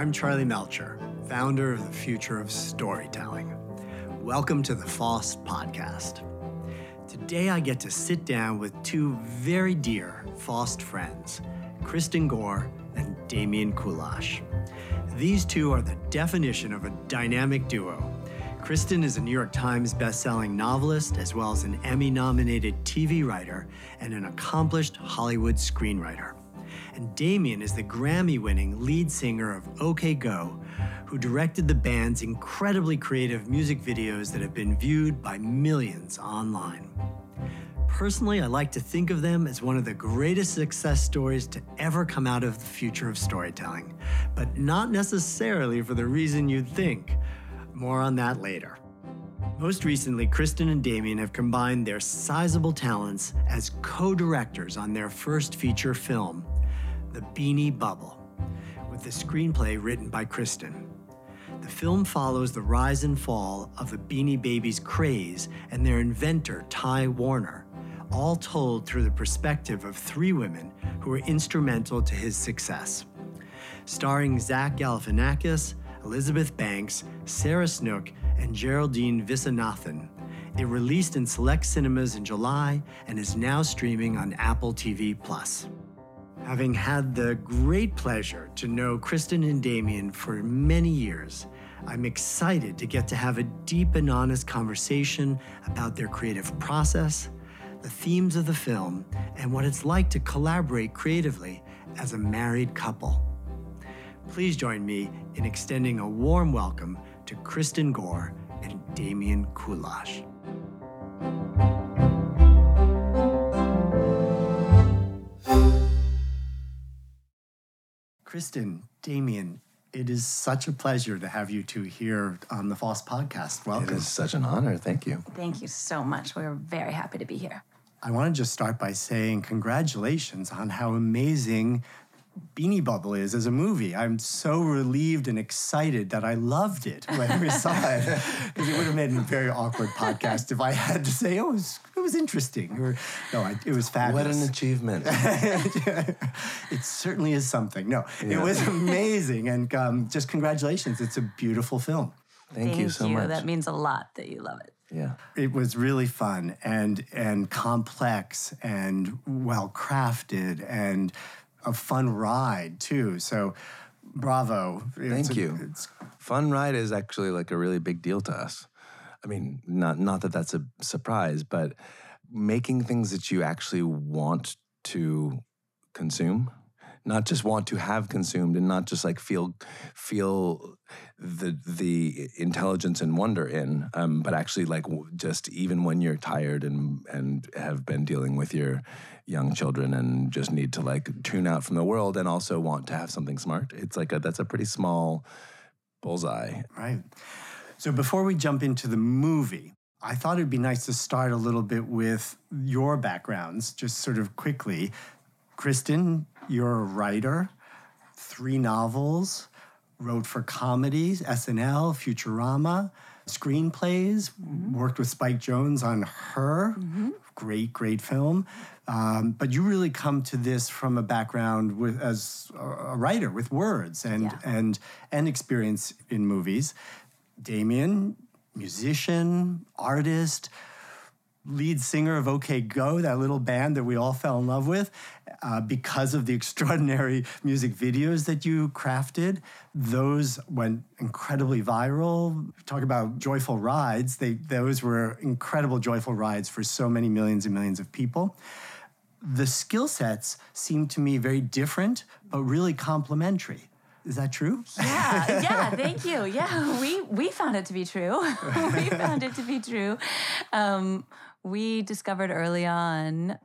I'm Charlie Melcher, founder of the Future of Storytelling. Welcome to the FOST podcast. Today I get to sit down with two very dear FOST friends, Kristin Gore and Damian Kulash. These two are the definition of a dynamic duo. Kristin is a New York Times bestselling novelist, as well as an Emmy nominated TV writer and an accomplished Hollywood screenwriter. And Damian is the Grammy winning lead singer of OK Go, who directed the band's incredibly creative music videos that have been viewed by millions online. Personally, I like to think of them as one of the greatest success stories to ever come out of the future of storytelling, but not necessarily for the reason you'd think. More on that later. Most recently, Kristin and Damian have combined their sizable talents as co directors on their first feature film, The Beanie Bubble, with the screenplay written by Kristin. The film follows the rise and fall of the Beanie Babies craze and their inventor, Ty Warner, all told through the perspective of three women who were instrumental to his success. Starring Zach Galifianakis, Elizabeth Banks, Sarah Snook, and Geraldine Viswanathan. It released in select cinemas in July and is now streaming on Apple TV Plus. Having had the great pleasure to know Kristin and Damian for many years, I'm excited to get to have a deep and honest conversation about their creative process, the themes of the film, and what it's like to collaborate creatively as a married couple. Please join me in extending a warm welcome to Kristin Gore and Damian Kulash. Kristin, Damian, it is such a pleasure to have you two here on the FOST podcast. It Welcome. is such an honor. Thank you. Thank you so much. We're very happy to be here. I want to just start by saying congratulations on how amazing Beanie Bubble is as a movie. I'm so relieved and excited that I loved it when we saw it because it would have made a very awkward podcast if I had to say oh, it was it was interesting or no, I, it was fabulous. What an achievement. it certainly is something. No, it was amazing and um, just congratulations. It's a beautiful film. Thank, you so much. That means a lot that you love it. yeah. It was really fun and and complex and well crafted and a fun ride too. So, bravo! It's Thank a- you. It's, Fun ride is actually like a really big deal to us. I mean, not not that that's a surprise, but making things that you actually want to consume, not just want to have consumed, and not just like feel feel the the intelligence and wonder in, um, but actually like just even when you're tired and and have been dealing with your young children and just need to like tune out from the world and also want to have something smart. It's like a, that's a pretty small bullseye. right. So before we jump into the movie, I thought it'd be nice to start a little bit with your backgrounds, just sort of quickly. Kristin, you're a writer, three novels, wrote for comedies, SNL, Futurama, screenplays, worked with Spike Jonze on Her, great, great film. Um, but you really come to this from a background with as a a writer with words and Yeah. and and experience in movies. Damian, musician, artist, lead singer of OK Go, that little band that we all fell in love with, uh, because of the extraordinary music videos that you crafted. Those went incredibly viral. Talk about joyful rides. They those were incredible joyful rides for so many millions and millions of people. The skill sets seem to me very different, but really complementary. Is that true? Yeah, yeah, thank you. Yeah, we we found it to be true. we found it to be true. Um, we discovered early on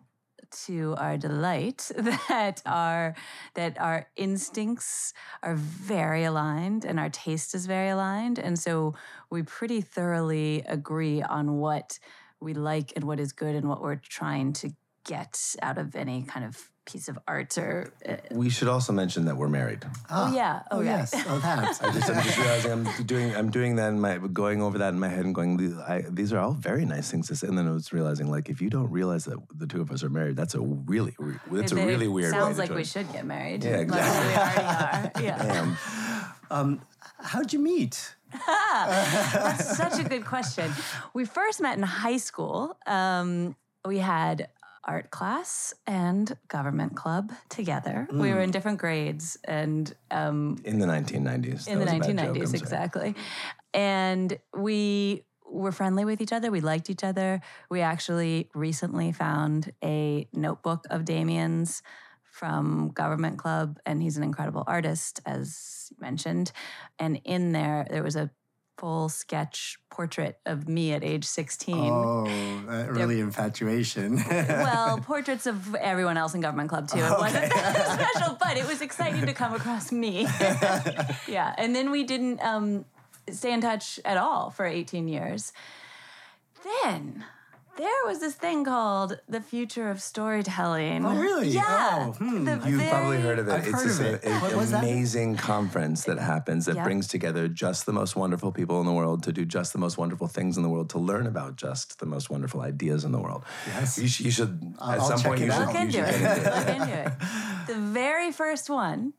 to our delight that our that our instincts are very aligned and our taste is very aligned. And so we pretty thoroughly agree on what we like and what is good and what we're trying to get out of any kind of piece of art or uh, We should also mention that we're married. oh yeah oh, Oh, yes. Oh, that. I just, I'm just realizing I'm doing I'm doing that in my going over that in my head and going "These- I, these are all very nice things to say and then I was realizing like if you don't realize that the two of us are married that's a really re- that's a really weird way Sounds to like we should get married. Yeah, Like we already are. Yeah. Damn. Um, how'd you meet? That's such a good question. We first met in high school. Um, we had art class and government club together. We were in different grades and um, In the 1990s. in the That was a bad joke, 1990s, exactly. And we were friendly with each other. We liked each other. We actually recently found a notebook of Damian's from Government Club, and he's an incredible artist, as mentioned. And in there, there was a full sketch portrait of me at age 16. Oh, uh, early infatuation. well, portraits of everyone else in Government Club too. It wasn't special, but it was exciting to come across me. yeah, and then we didn't um, stay in touch at all for 18 years. Then there was this thing called the future of storytelling. Oh, really? Yeah. Oh, hmm. The You've probably heard of it. I've it's heard this of it. a- What was that? amazing conference that happens that Yeah. brings together just the most wonderful people in the world to do just the most wonderful things in the world to learn about just the most wonderful ideas in the world. Yes. You, sh- you should at I'll some check point you should, Look you into should it. get into it. Look into it. The very first one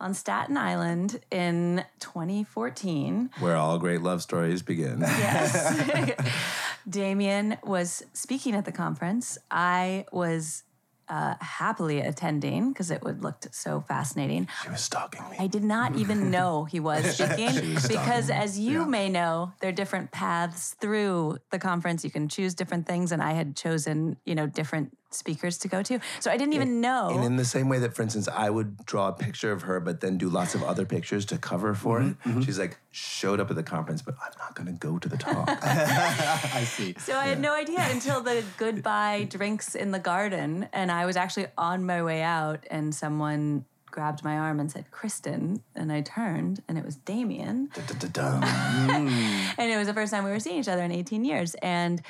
on Staten Island in 2014. Where all great love stories begin. Yes. Damian was speaking at the conference. I was uh, happily attending because it would looked so fascinating. She was stalking me. I did not even know he was speaking was because, as you Yeah. may know, there are different paths through the conference. You can choose different things, and I had chosen, you know, different speakers to go to. So I didn't even know. And in the same way that, for instance, I would draw a picture of her, but then do lots of other pictures to cover for Mm-hmm, it. She's like, showed up at the conference, but I'm not going to go to the talk. I see. So I had no idea until the goodbye drinks in the garden, and I was actually on my way out, and someone grabbed my arm and said, "Kristin," and I turned, and it was Damian, Da-da-da-dum. and it was the first time we were seeing each other in 18 years, and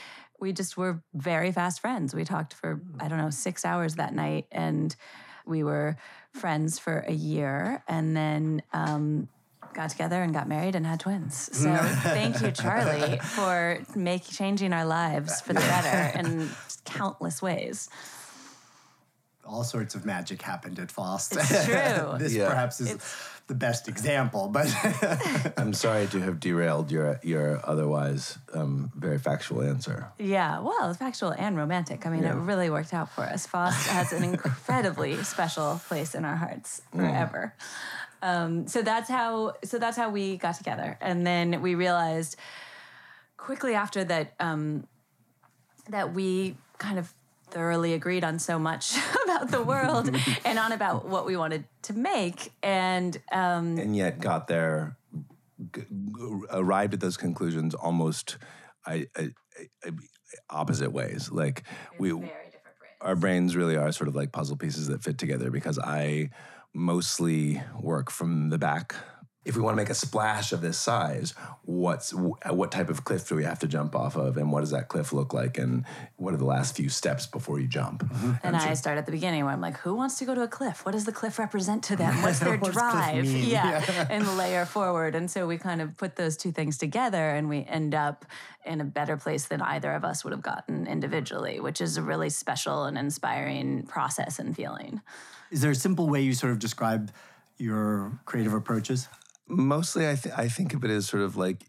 we just were very fast friends. We talked for I don't know six hours that night, and we were friends for a year, and then. Um, Got together and got married and had twins. So thank you, Charlie, for make changing our lives for the better in countless ways. All sorts of magic happened at Fost. It's true. this Yeah. perhaps is the best example, but I'm sorry to have derailed your your otherwise um, very factual answer. Yeah, well, it's factual and romantic. I mean, it really worked out for us. Fost has an incredibly special place in our hearts forever. Um, so that's how. So that's how we got together, and then we realized quickly after that um, that we kind of thoroughly agreed on so much about the world and on about what we wanted to make, and um, and yet got there, g- g- arrived at those conclusions almost I, I, I, opposite ways. Like we, very different brains. our brains really are sort of like puzzle pieces that fit together because I mostly work from the back. If we want to make a splash of this size, what's what type of cliff do we have to jump off of, and what does that cliff look like, and what are the last few steps before you jump? Mm-hmm. And I start at the beginning where I'm like, who wants to go to a cliff? What does the cliff represent to them? What's their What does cliff drive? mean? Yeah. and layer forward. And so we kind of put those two things together and we end up in a better place than either of us would have gotten individually, which is a really special and inspiring process and feeling. is there a simple way you sort of describe your creative approaches? Mostly, I, th- I think of it as sort of like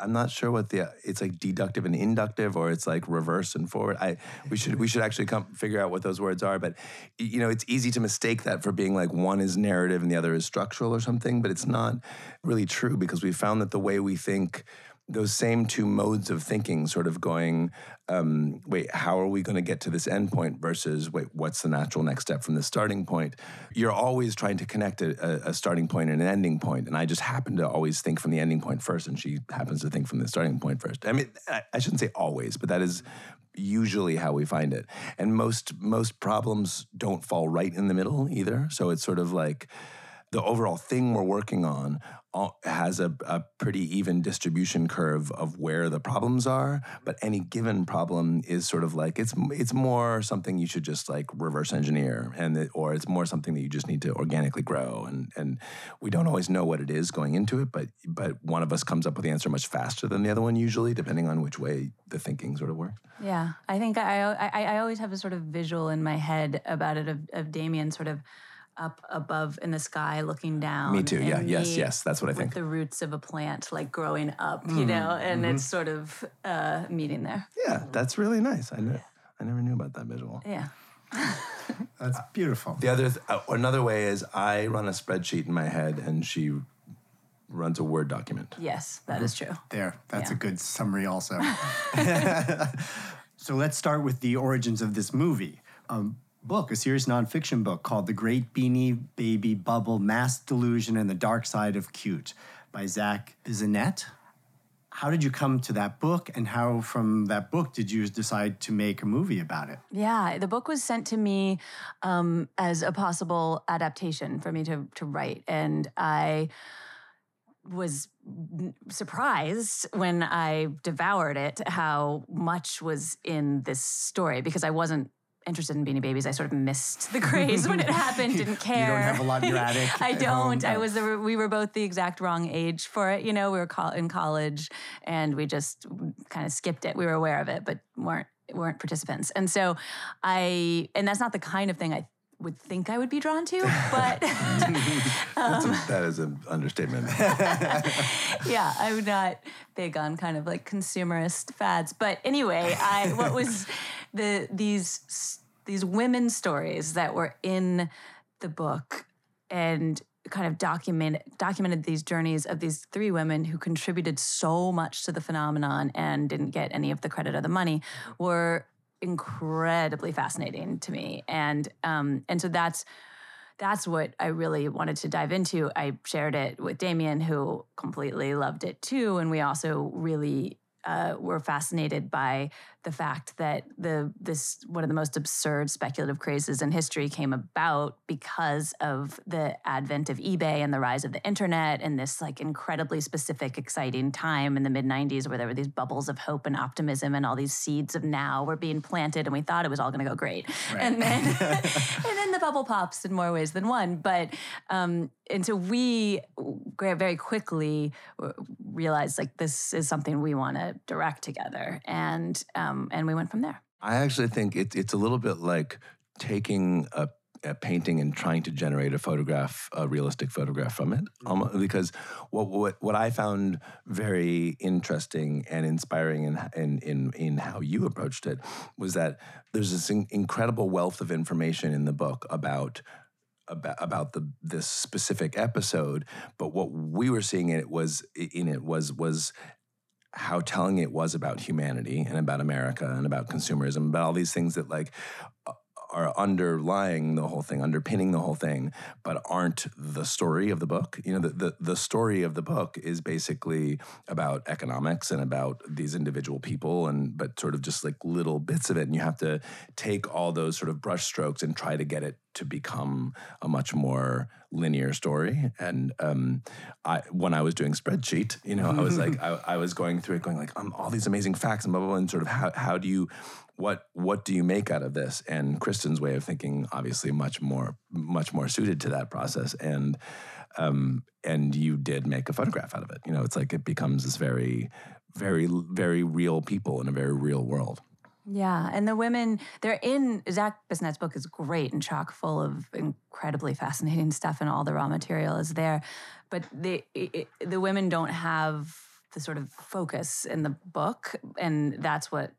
I'm not sure what the it's like deductive and inductive, or it's like reverse and forward. I we should we should actually come figure out what those words are. But you know, it's easy to mistake that for being like one is narrative and the other is structural or something. But it's not really true because we found that the way we think. Those same two modes of thinking, sort of going, um, wait, how are we going to get to this end point versus, wait, what's the natural next step from the starting point? You're always trying to connect a, a, starting point and an ending point, and I just happen to always think from the ending point first, and she happens to think from the starting point first. I mean, I shouldn't say always, but that is usually how we find it. And most most problems don't fall right in the middle either. So it's sort of like the overall thing we're working on uh, has a, a pretty even distribution curve of where the problems are but any given problem is sort of like it's it's more something you should just like reverse engineer and it, or it's more something that you just need to organically grow and and we don't always know what it is going into it but but one of us comes up with the answer much faster than the other one usually depending on which way the thinking sort of works. Yeah, I think I, I I always have a sort of visual in my head about it of, of Damian sort of up above in the sky looking down. Me too. Yeah. and Yes. Yes. That's what I With think. the roots of a plant, like growing up, Mm, you know, and mm-hmm. it's sort of uh, meeting there. Yeah. That's really nice. I know. I never knew about that visual. Yeah. That's beautiful. The other, th- uh, another way is I run a spreadsheet in my head, and she runs a Word document. Yes, that is true. There, that's Yeah. a good summary, also. so let's start with the origins of this movie. A book, a serious nonfiction book called The Great Beanie Baby Bubble Mass Delusion and the Dark Side of Cute by Zac Bissonnette. How did you come to that book, and how from that book did you decide to make a movie about it? Yeah, the book was sent to me um, as a possible adaptation for me to to write, and I was surprised when I devoured it how much was in this story because I wasn't interested in Beanie Babies. I sort of missed the craze when it happened. Didn't care. You don't have a lot in your attic I don't. home, I was. The, we were both the exact wrong age for it. You know, we were col- in college, and we just kind of skipped it. We were aware of it, but weren't weren't participants. And so, I and that's not the kind of thing I would think I would be drawn to, but um, That's a, that is an understatement. yeah, I'm not big on kind of like consumerist fads. But anyway, I what was the these these women stories that were in the book and kind of document documented these journeys of these three women who contributed so much to the phenomenon and didn't get any of the credit or the money were incredibly fascinating to me and um and so that's that's what I really wanted to dive into. I shared it with Damian, who completely loved it too. And we also really uh, were fascinated by the fact that the this one of the most absurd speculative crazes in history came about because of the advent of eBay and the rise of the internet and this like incredibly specific, exciting time in the mid '90s where there were these bubbles of hope and optimism and all these seeds of now were being planted, and we thought it was all going to go great, and then and then the bubble pops in more ways than one. But um, and so we very quickly realized like this is something we want to direct together, and um, Um, and we went from there. I actually think it, it's a little bit like taking a, a painting and trying to generate a photograph, a realistic photograph from it. Mm-hmm. Almo- because what, what what I found very interesting and inspiring in, in in in how you approached it was that there's this in- incredible wealth of information in the book about about, about the this specific episode, but what we were seeing in it was in it was was how telling it was about humanity and about America and about consumerism, about all these things that like are underlying the whole thing, underpinning the whole thing, but aren't the story of the book. You know, the, the, the story of the book is basically about economics and about these individual people and but sort of just like little bits of it. And you have to take all those sort of brushstrokes and try to get it to become a much more linear story. And um, I, when I was doing spreadsheet, you know, I was like, I, I was going through it, going like, um, all these amazing facts and blah blah blah, and sort of how how do you what what do you make out of this? And Kristin's way of thinking, obviously, much more much more suited to that process. And um, and you did make a photograph out of it. You know, it's like it becomes this very very very real people in a very real world. Yeah, and the women they're in Zac Bissonnette's book is great and chock full of incredibly fascinating stuff, and all the raw material is there. But the the women don't have the sort of focus in the book, and that's what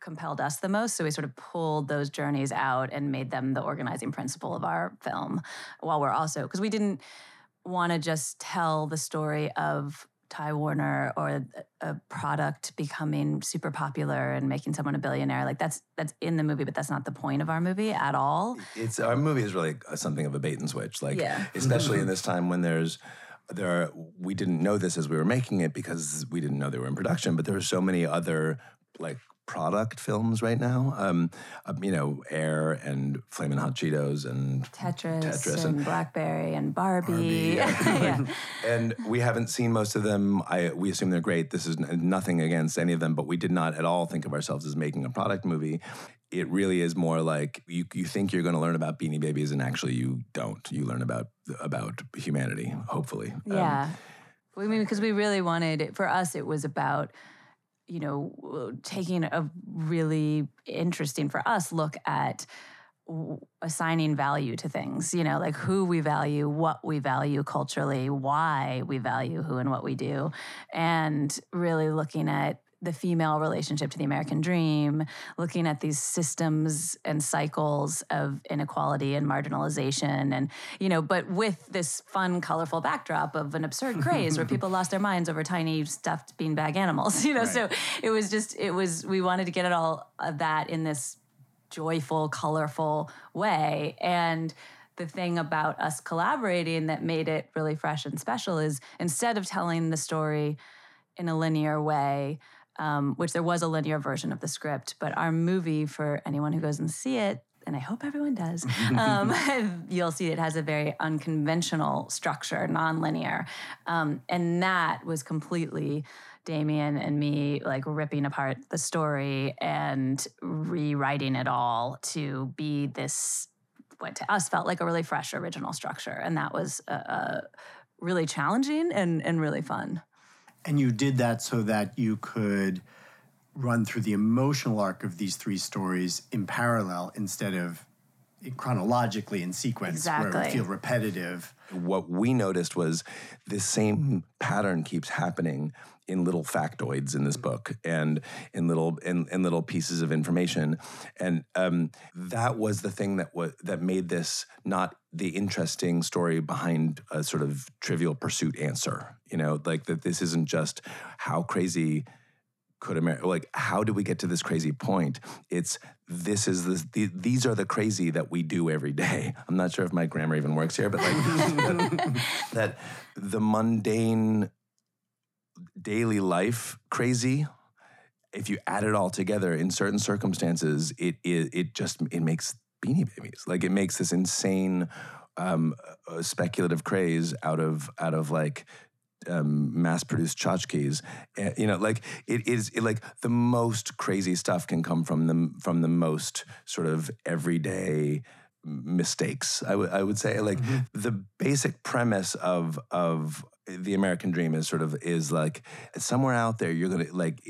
compelled us the most. So we sort of pulled those journeys out and made them the organizing principle of our film, while we're also because we didn't want to just tell the story of Ty Warner or a product becoming super popular and making someone a billionaire. Like that's that's in the movie, but that's not the point of our movie at all. It's our movie is really something of a bait and switch. Like, Yeah. especially in this time when there's there are, we didn't know this as we were making it because we didn't know they were in production, but there are so many other like product films right now. Um, um, you know, Air and Flamin' Hot Cheetos and Tetris, Tetris and, and- Blackberry and Barbie. Barbie, yeah. yeah. and we haven't seen most of them. I we assume they're great. This is nothing against any of them, but we did not at all think of ourselves as making a product movie. It really is more like you, you think you're going to learn about Beanie Babies, and actually you don't. You learn about about humanity. Hopefully, Um, Yeah. I mean, because we really wanted, for us, it was about, you know, uh, taking a really interesting for us look at assigning value to things, you know, like who we value, what we value culturally, why we value who and what we do, and really looking at the female relationship to the American dream, looking at these systems and cycles of inequality and marginalization. And, you know, but with this fun, colorful backdrop of an absurd craze where people lost their minds over tiny stuffed beanbag animals, you know. So it was just, it was, we wanted to get it all of that in this joyful, colorful way. And the thing about us collaborating that made it really fresh and special is instead of telling the story in a linear way, um, which there was a linear version of the script, but our movie, for anyone who goes and see it, and I hope everyone does, um, you'll see it has a very unconventional structure, non-linear, um, and that was completely Damian and me like ripping apart the story and rewriting it all to be this what to us felt like a really fresh original structure, and that was uh, uh, really challenging and and really fun. And you did that so that you could run through the emotional arc of these three stories in parallel instead of chronologically in sequence where it would Exactly. feel repetitive. what we noticed was this same pattern keeps happening in little factoids in this book and in little in, in little pieces of information and um, that was the thing that was that made this not the interesting story behind a sort of trivial pursuit answer you know like that this isn't just how crazy could America like how do we get to this crazy point? It's this is the, the these are the crazy that we do every day. I'm not sure if my grammar even works here, but like that, that the mundane daily life crazy. If you add it all together in certain circumstances, it it, it just it makes Beanie Babies like it makes this insane um, uh, speculative craze out of out of like um, mass-produced tchotchkes. Uh, you know, like it is it, like the most crazy stuff can come from the from the most sort of everyday mistakes. I would I would say like the basic premise of of the American dream is sort of is like somewhere out there you're gonna like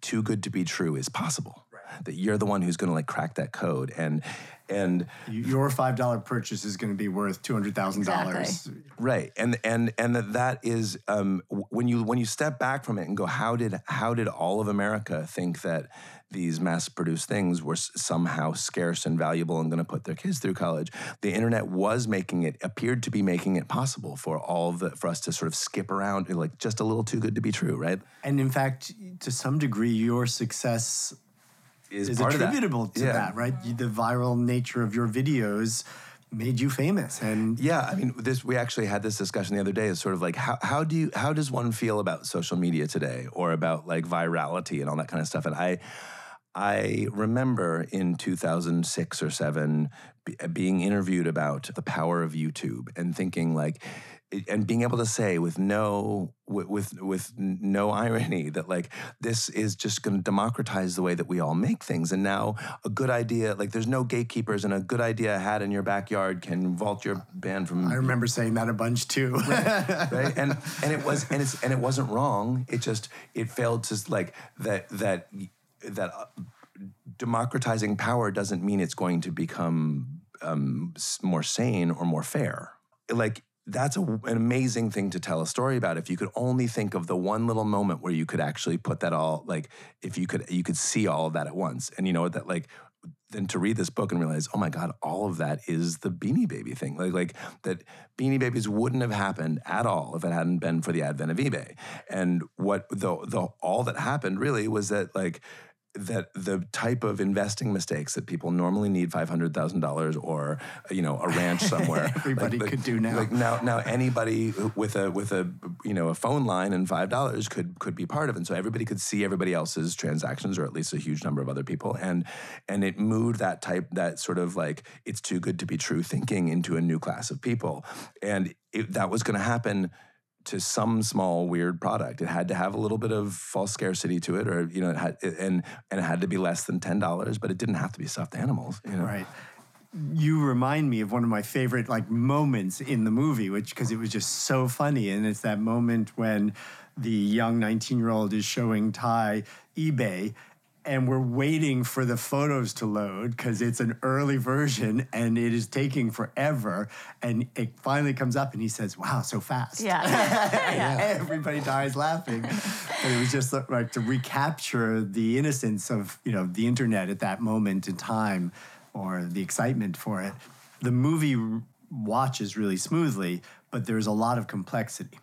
too good to be true is possible. That you're the one who's gonna like crack that code and and Your five dollar purchase is going to be worth two hundred thousand dollars. Right and and and that that is um, when you when you step back from it and go how did how did all of america think that these mass produced things were somehow scarce and valuable and going to put their kids through college? The internet was making it appeared to be making it possible for all of the for us to sort of skip around like just a little too good to be true right? And in fact, to some degree, your success is part of that. attributable to Yeah. that, right? The viral nature of your videos made you famous, and Yeah, I mean, this we actually had this discussion the other day. Is sort of like how how do you how does one feel about social media today, or about like virality and all that kind of stuff? And I I remember in 2006 or seven be, being interviewed about the power of YouTube and thinking like. And being able to say with no with with, with no irony that like this is just going to democratize the way that we all make things, and now a good idea like there's no gatekeepers, and a good idea had in your backyard can vault your band from I remember saying that a bunch too. right. And and it was and it's and it wasn't wrong. It just it failed to like that that that uh, democratizing power doesn't mean it's going to become um, more sane or more fair. Like that's a, an amazing thing to tell a story about. If you could only think of the one little moment where you could actually put that all like if you could you could see all of that at once. And you know that like then to read this book and realize oh my god all of that is the beanie baby thing. Like like that beanie babies wouldn't have happened at all if it hadn't been for the advent of ebay. And what the the all that happened really was that like that the type of investing mistakes that people normally need five hundred thousand dollars or you know a ranch somewhere Everybody could do now. Like now, now anybody with a with a you know a phone line and five dollars could could be part of it. And so everybody could see everybody else's transactions, or at least a huge number of other people, and and it moved that type that sort of like it's too good to be true thinking into a new class of people, and it, that was going to happen to some small weird product. It had to have a little bit of false scarcity to it, or you know, it had and and it had to be less than ten dollars, but it didn't have to be stuffed animals. You know, right. You remind me of one of my favorite like moments in the movie, which because it was just so funny, and it's that moment when the young 19 year old is showing Ty eBay, and we're waiting for the photos to load because it's an early version and it is taking forever. And it finally comes up and he says, Wow, so fast. Yeah. Everybody dies laughing. But it was just like to recapture the innocence of, you know, the internet at that moment in time or the excitement for it. The movie watches really smoothly, but there's a lot of complexity.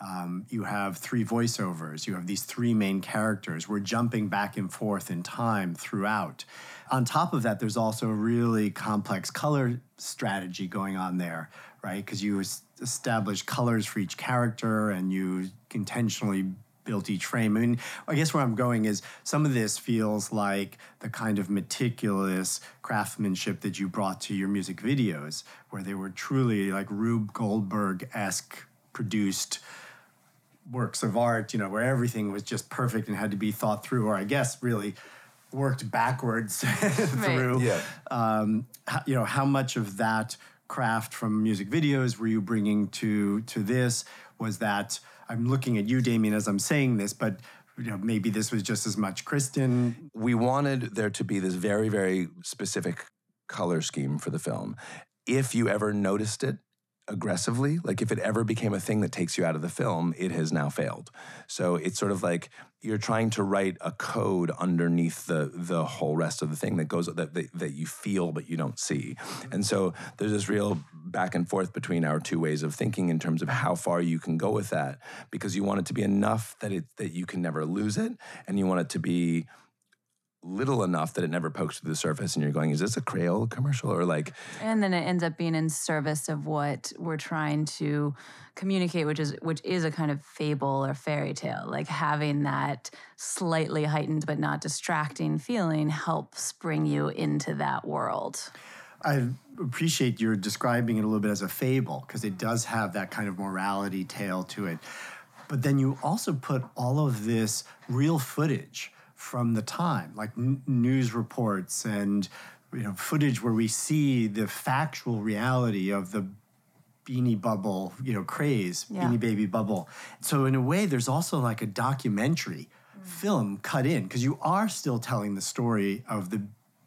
Um, you have three voiceovers. You have these three main characters. We're jumping back and forth in time throughout. On top of that, there's also a really complex color strategy going on there, right? Because you establish colors for each character and you intentionally built each frame. I mean, I guess where I'm going is some of this feels like the kind of meticulous craftsmanship that you brought to your music videos, where they were truly like Rube Goldberg esque produced works of art, you know, where everything was just perfect and had to be thought through, or I guess really worked backwards through. Yeah. Um, how, you know, how much of that craft from music videos were you bringing to to this? Was that I'm looking at you, Damian, as I'm saying this, but you know, maybe this was just as much Kristin. we wanted there to be this very, very specific color scheme for the film. If you ever noticed it aggressively, like if it ever became a thing that takes you out of the film, it has now failed. So it's sort of like you're trying to write a code underneath the the whole rest of the thing that goes that that, that you feel but you don't see. And so there's this real back and forth between our two ways of thinking in terms of how far you can go with that because you want it to be enough that it that you can never lose it and you want it to be little enough that it never pokes through the surface and you're going is this a Crayola commercial? or like and then it ends up being in service of what we're trying to communicate which is which is a kind of fable or fairy tale. Like having that slightly heightened but not distracting feeling helps bring you into that world. I appreciate your describing it a little bit as a fable because it does have that kind of morality tale to it. But then you also put all of this real footage from the time, like n- news reports and you know footage where we see the factual reality of the beanie bubble, you know, craze, Yeah. beanie baby bubble. So in a way, there's also like a documentary mm. film cut in because you are still telling the story of the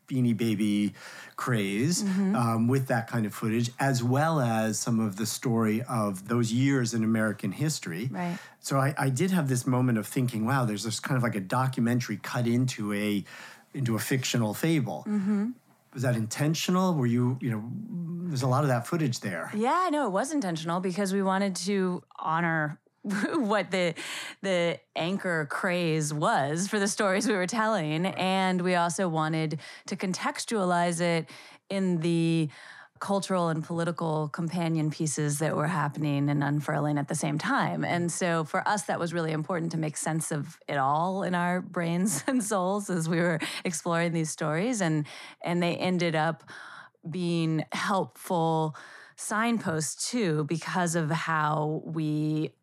beanie baby craze um, with that kind of footage, as well as some of the story of those years in American history. Right. So I, I did have this moment of thinking, wow, there's this kind of like a documentary cut into a into a fictional fable. Was that intentional? Were you, you know, there's a lot of that footage there. Yeah, no, it was intentional because we wanted to honor what the the anchor craze was for the stories we were telling. And we also wanted to contextualize it in the cultural and political companion pieces that were happening and unfurling at the same time. And mm-hmm. so for us that was really important to make sense of it all in our brains and souls as we were exploring these stories. And and they ended up being helpful signposts too because of how we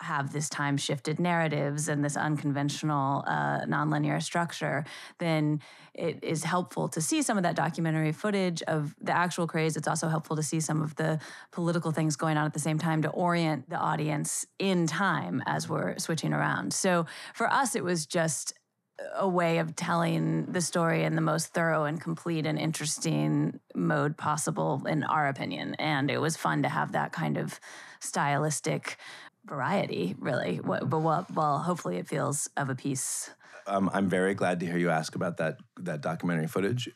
have this time shifted narratives and this unconventional uh, nonlinear structure, then it is helpful to see some of that documentary footage of the actual craze. It's also helpful to see some of the political things going on at the same time to orient the audience in time as we're switching around. So for us, it was just a way of telling the story in the most thorough and complete and interesting mode possible, in our opinion. And it was fun to have that kind of stylistic variety, really. What- But well, well, hopefully it feels of a piece. um, I'm very glad to hear you ask about that that documentary footage.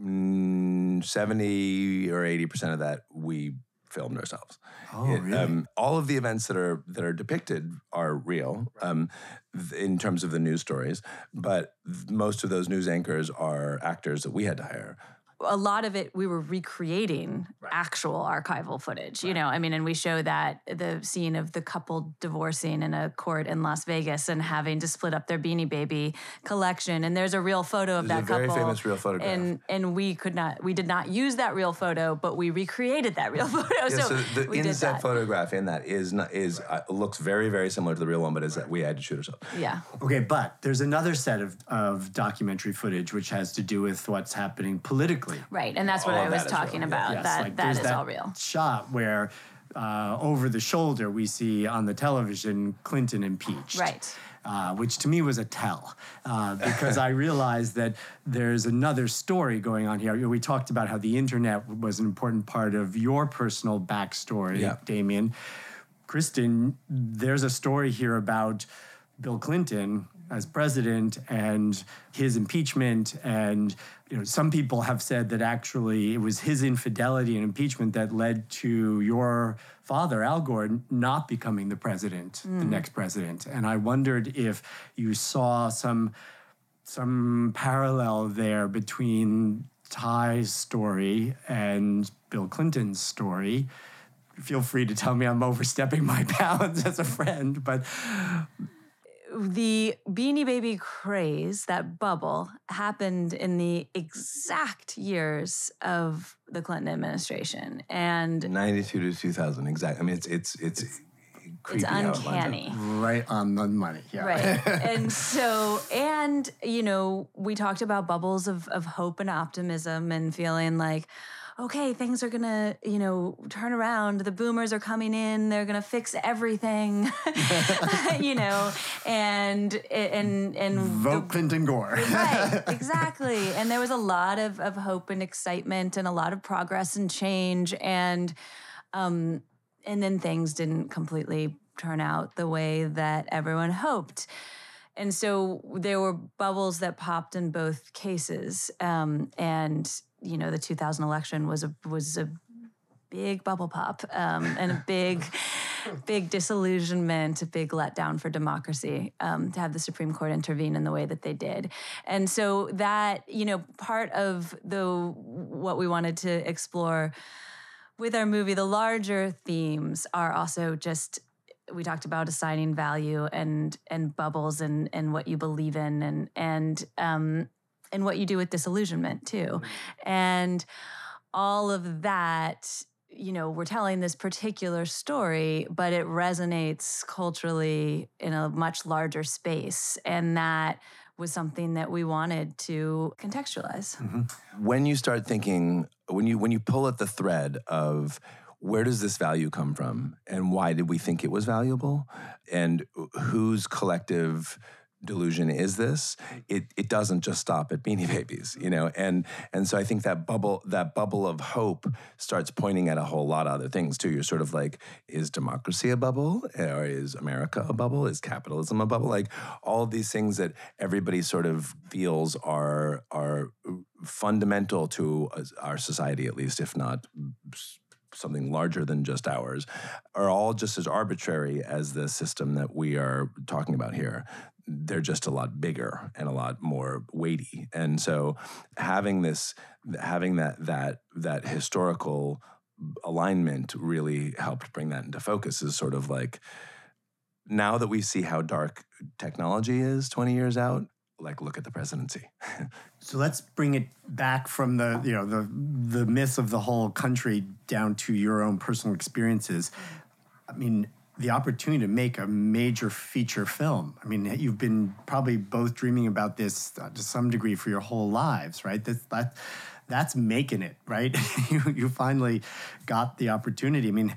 Mm, Seventy or eighty percent of that we filmed ourselves. Oh, It, really? um, all of the events that are that are depicted are real um, th- in terms of the news stories, but th- most of those news anchors are actors that we had to hire. A lot of it we were recreating actual archival footage you know i mean and we show that the scene of the couple divorcing in a court in las vegas and having to split up their beanie baby collection and there's a real photo of There's that a very couple famous real photograph. and and we could not we did not use that real photo but we recreated that real photo Yeah, so, so, the we did inset that. photograph in that is not, is uh, looks very very similar to the real one, but is that we had to shoot ourselves. yeah Okay, but there's another set of, of documentary footage which has to do with what's happening politically. Right and that's what All i was that is real, talking yeah. about Yes, that like that all real Shot where uh, over the shoulder we see on the television Clinton impeached. Right. uh, which to me was a tell uh, because I realized that there's another story going on here. We talked about how the internet was an important part of your personal backstory, Yeah. Damian. Kristin, there's a story here about Bill Clinton as president and his impeachment and you know some people have said that actually it was his infidelity and impeachment that led to your father Al Gore not becoming the president the mm. next president. And I wondered if you saw some some parallel there between Ty's story and Bill Clinton's story. Feel free to tell me I'm overstepping my bounds as a friend, but the Beanie Baby craze, that bubble, happened in the exact years of the Clinton administration. And 92 to 2000, exactly. I mean, it's it's it's, creepy it's how it lines up. uncanny. right on the money. Yeah. Right. and so, and, you know, we talked about bubbles of, of hope and optimism and feeling like, okay, things are gonna, you know, turn around. The boomers are coming in. They're gonna fix everything, you know, and and and the- Vote Clinton Gore. right exactly and there was a lot of, of hope and excitement and a lot of progress and change and um and then things didn't completely turn out the way that everyone hoped and so there were bubbles that popped in both cases um, and you know the 2000 election was a was a big bubble pop um, and a big, big disillusionment, a big letdown for democracy um, to have the Supreme Court intervene in the way that they did. And so that, you know, part of the what we wanted to explore with our movie, the larger themes are also just we talked about assigning value and and bubbles and and what you believe in and and um and what you do with disillusionment too. Mm-hmm. And all of that you know, we're telling this particular story, but it resonates culturally in a much larger space. And that was something that we wanted to contextualize. Mm-hmm. when you start thinking when you when you pull at the thread of where does this value come from and why did we think it was valuable and whose collective delusion is this it it doesn't just stop at beanie babies you know? And and so i think that bubble that bubble of hope starts pointing at a whole lot of other things too. You're sort of like is democracy a bubble? Or is america a bubble? Is capitalism a bubble? Like all these things that everybody sort of feels are are fundamental to our society at least if not something larger than just ours are all just as arbitrary as the system that we are talking about here they're just a lot bigger and a lot more weighty and so having this having that that that historical alignment really helped bring that into focus is sort of like now that we see how dark technology is 20 years out like look at the presidency So let's bring it back from the you know the the myth of the whole country down to your own personal experiences. I mean, the opportunity to make a major feature film. I mean, you've been probably both dreaming about this uh, to some degree for your whole lives, right? That's that that's making it, right? you you finally got the opportunity. I mean,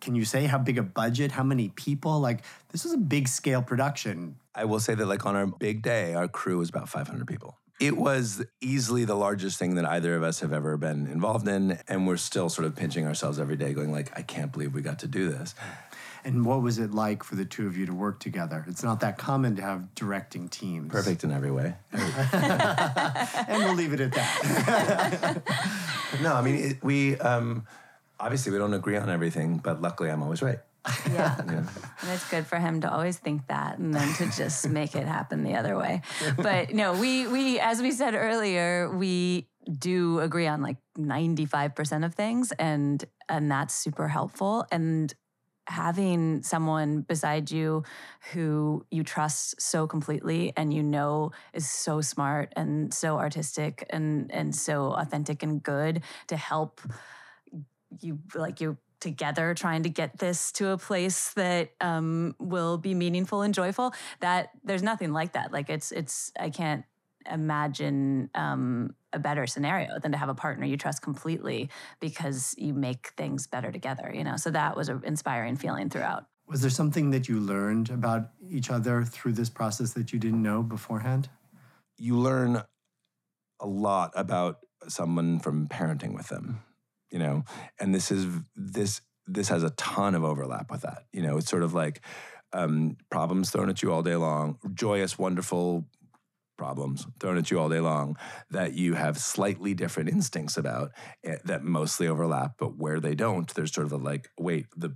can you say how big a budget, how many people? Like this is a big scale production. I will say that, like, on our big day, our crew was about 500 people. It was easily the largest thing that either of us have ever been involved in. And we're still sort of pinching ourselves every day, going, like, I can't believe we got to do this. And what was it like for the two of you to work together? It's not that common to have directing teams. Perfect in every way. And we'll leave it at that. no, I mean, it, we um, obviously we don't agree on everything, but luckily I'm always right. Yeah. And it's good for him to always think that and then to just make it happen the other way. But no, we we as we said earlier, we do agree on like 95% of things and and that's super helpful and having someone beside you who you trust so completely and you know is so smart and so artistic and and so authentic and good to help you like you together trying to get this to a place that um, will be meaningful and joyful that there's nothing like that. Like it's it's i can't imagine um, a better scenario than to have a partner you trust completely because you make things better together you know so that was an inspiring feeling throughout Was there something that you learned about each other through this process that you didn't know beforehand? You learn a lot about someone from parenting with them, you know, and this is this this has a ton of overlap with that. You know, it's sort of like um, problems thrown at you all day long, joyous, wonderful problems thrown at you all day long that you have slightly different instincts about eh, that mostly overlap but where they don't there's sort of a like wait the,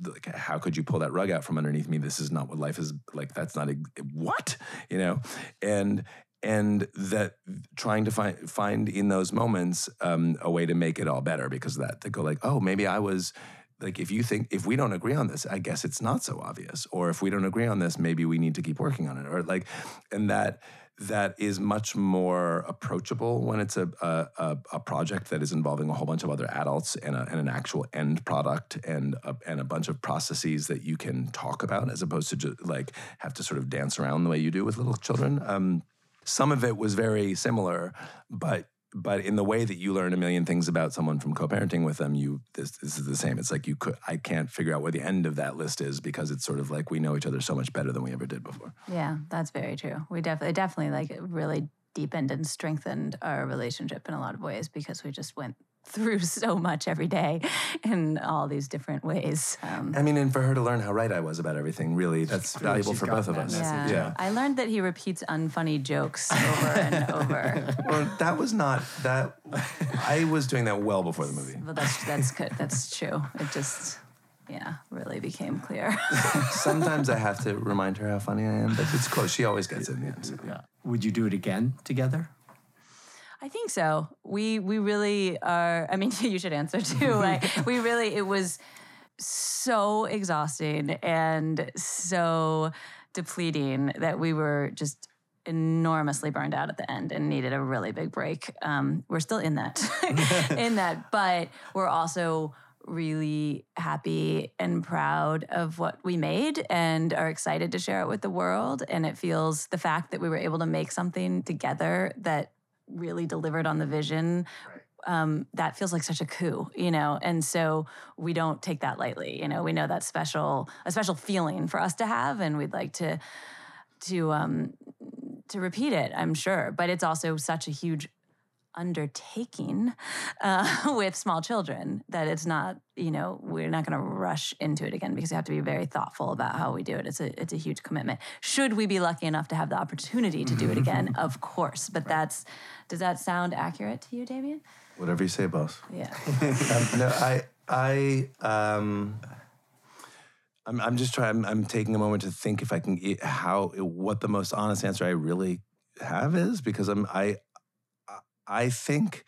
the like, how could you pull that rug out from underneath me? This is not what life is like that's not a, what? You know? And and that trying to find find in those moments um, a way to make it all better because of that to go like oh maybe i was like if you think if we don't agree on this i guess it's not so obvious or if we don't agree on this maybe we need to keep working on it or like and that that is much more approachable when it's a, a, a, project that is involving a whole bunch of other adults and, a, and an actual end product and a, and a bunch of processes that you can talk about as opposed to just like have to sort of dance around the way you do with little children. Um, some of it was very similar, but but in the way that you learn a million things about someone from co-parenting with them, you this, this, is the same. It's like you could I can't figure out where the end of that list is because it's sort of like we know each other so much better than we ever did before. Yeah, that's very true. We definitely definitely like really deepened and strengthened our relationship in a lot of ways because we just went through so much every day in all these different ways. Um, I mean, and for her to learn how right I was about everything, really, that's valuable for both of us. Yeah. yeah. I learned that he repeats unfunny jokes over and over. Well, that was not that. I was doing that well before the movie. But that's that's good. That's true. It just. Yeah, really became clear. Sometimes I have to remind her how funny I am, but it's close. She always gets it in the end. So. Yeah. Would you do it again together? I think so. We we really are. I mean, you should answer too. Like we really, it was so exhausting and so depleting that we were just enormously burned out at the end and needed a really big break. Um, we're still in that, in that, but we're also really happy and proud of what we made and are excited to share it with the world. And it feels the fact that we were able to make something together that really delivered on the vision. Right. Um, that feels like such a coup, you know, and so we don't take that lightly. You know, we know that's special, a special feeling for us to have, and we'd like to to um, to repeat it. I'm sure, but it's also such a huge undertaking uh, with small children that it's not you know we're not going to rush into it again because we have to be very thoughtful about how we do it. It's a it's a huge commitment. Should we be lucky enough to have the opportunity to do it again? Of course but that's does that sound accurate to you Damian? Whatever you say boss. Yeah. Um, no i i um I'm, I'm just trying. I'm, I'm taking a moment to think if I can how what the most honest answer I really have is because I'm I I think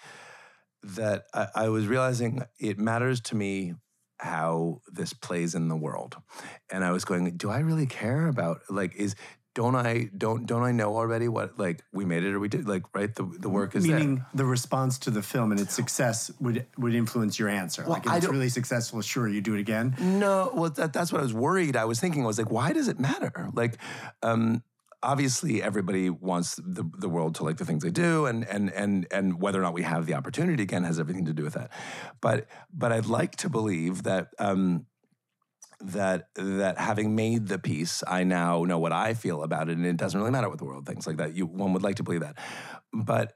that I, I was realizing it matters to me how this plays in the world. And I was going, do I really care about like is don't I don't don't I know already what like we made it or we did like right the the work is meaning there. the response to the film and its success would would influence your answer. Well, like if I it's really successful, sure you do it again. No, well that, that's what I was worried. I was thinking I was like, why does it matter? Like, um, obviously everybody wants the, the world to like the things they do and and and and whether or not we have the opportunity again has everything to do with that. But but i'd like to believe that um that that having made the piece i now know what i feel about it and it doesn't really matter what the world thinks like that you one would like to believe that. But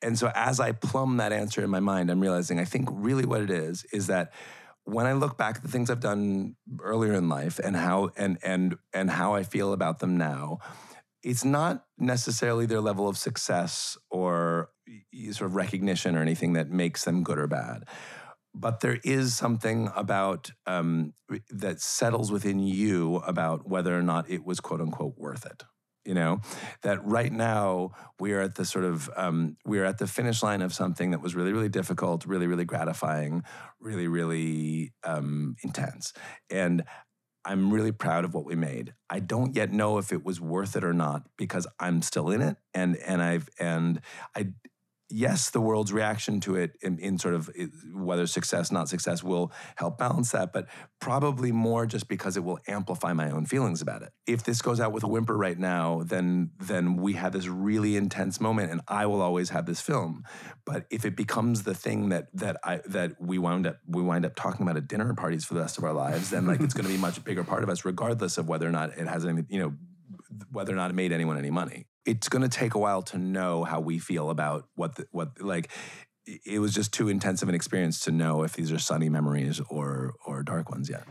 and so as i plumb that answer in my mind i'm realizing i think really what it is is that when I look back at the things I've done earlier in life and how and and and how I feel about them now, it's not necessarily their level of success or sort of recognition or anything that makes them good or bad. But there is something about um, that settles within you about whether or not it was quote unquote worth it. You know, that right now we are at the sort of um, we are at the finish line of something that was really really difficult, really really gratifying, really really um, intense, and I'm really proud of what we made. I don't yet know if it was worth it or not because I'm still in it and and I've and I yes, the world's reaction to it in, in sort of whether success, not success, will help balance that, but probably more just because it will amplify my own feelings about it. If this goes out with a whimper right now, then then we have this really intense moment, and I will always have this film. But if it becomes the thing that that I that we wound up we wind up talking about at dinner parties for the rest of our lives, then like it's going to be much bigger part of us, regardless of whether or not it has any, you know, whether or not it made anyone any money. It's going to take a while to know how we feel about what the, what like it was just too intense of an experience to know if these are sunny memories or or dark ones yet.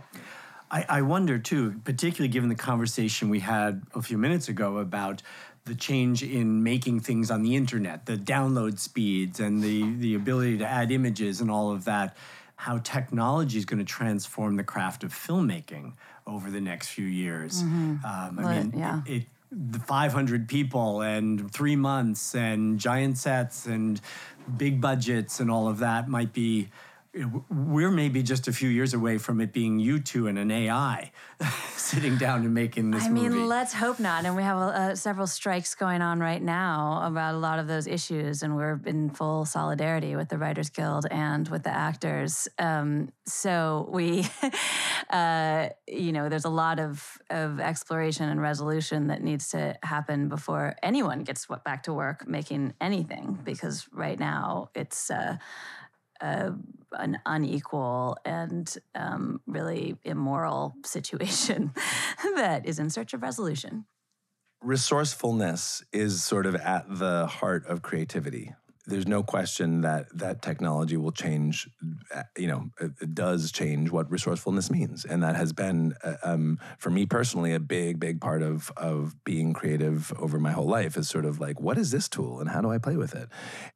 I, I wonder too, particularly given the conversation we had a few minutes ago about the change in making things on the internet, the download speeds and the, the ability to add images and all of that, how technology is going to transform the craft of filmmaking over the next few years. Um, I Well, mean, yeah. it, the 500 people and three months and giant sets and big budgets and all of that might be we're maybe just a few years away from it being you two and an AI sitting down and making this I mean, movie. let's hope not. And we have uh, several strikes going on right now about a lot of those issues, and we're in full solidarity with the Writers Guild and with the actors. Um, so we, uh, you know, there's a lot of of exploration and resolution that needs to happen before anyone gets back to work making anything, because right now it's. Uh, uh, an unequal and um, really immoral situation that is in search of resolution. resourcefulness is sort of at the heart of creativity. There's no question that that technology will change. uh, You know, it does change what resourcefulness means, and that has been, uh, um, for me personally, a big, big part of of being creative over my whole life. Is sort of like, what is this tool, and how do I play with it?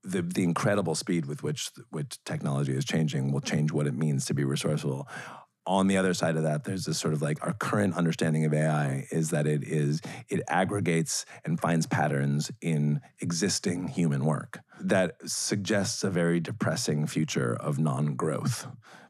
The the incredible speed with which which technology is changing will change what it means to be resourceful on the other side of that, there's this sort of like our current understanding of AI is that it is it aggregates and finds patterns in existing human work that suggests a very depressing future of non-growth.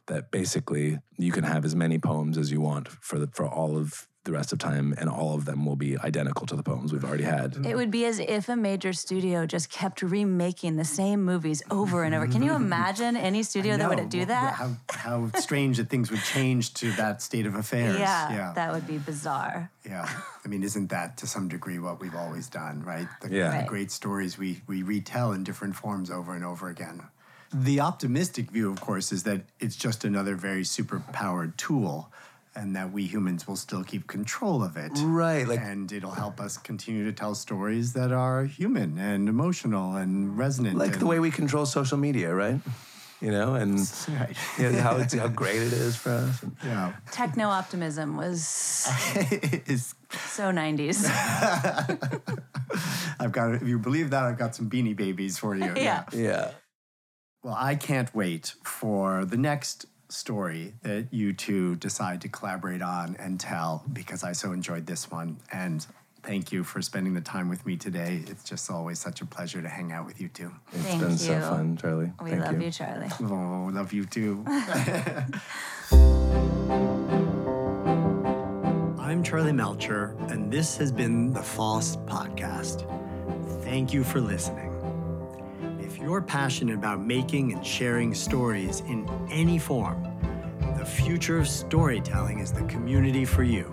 That basically you can have as many poems as you want for the, for all of the rest of time, and all of them will be identical to the poems we've already had. It would be as if a major studio just kept remaking the same movies over and over. Can you imagine any studio that would do that? How, how strange that things would change to that state of affairs. yeah, yeah. that would be bizarre. Yeah, I mean, isn't that to some degree what we've always done, right? The, Yeah. the great stories we, we retell in different forms over and over again. The optimistic view, of course, is that it's just another very superpowered tool and that we humans will still keep control of it. Right, like- and it'll help us continue to tell stories that are human and emotional and resonant. Like the way we control social media, right? You know, and Right. you know, how it's how great it is for us. And- Yeah. Techno optimism was It's- so 90s. I've got, if you believe that, I've got some beanie babies for you. Yeah. yeah. Well, I can't wait for the next story that you two decide to collaborate on and tell because I so enjoyed this one. And thank you for spending the time with me today. It's just always such a pleasure to hang out with you two. It's Thank been so you. fun, Charlie. We Thank love you. Charlie. Oh, love you too. I'm Charlie Melcher, and this has been the FoST Podcast. Thank you for listening. You're passionate about making and sharing stories in any form, the future of storytelling is the community for you.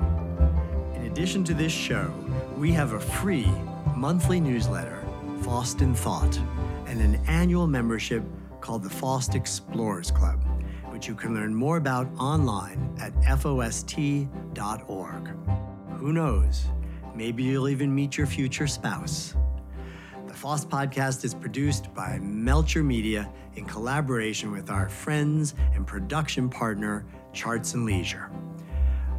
In addition to this show, we have a free monthly newsletter, FoST in Thought, and an annual membership called the FoST Explorers Club, which you can learn more about online at FOST.org. Who knows? Maybe you'll even meet your future spouse. FoST podcast is produced by Melcher Media in collaboration with our friends and production partner, Charts and Leisure.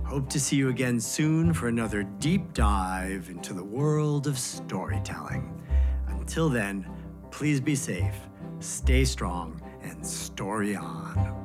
Hope to see you again soon for another deep dive into the world of storytelling. Until then, please be safe, stay strong, and story on.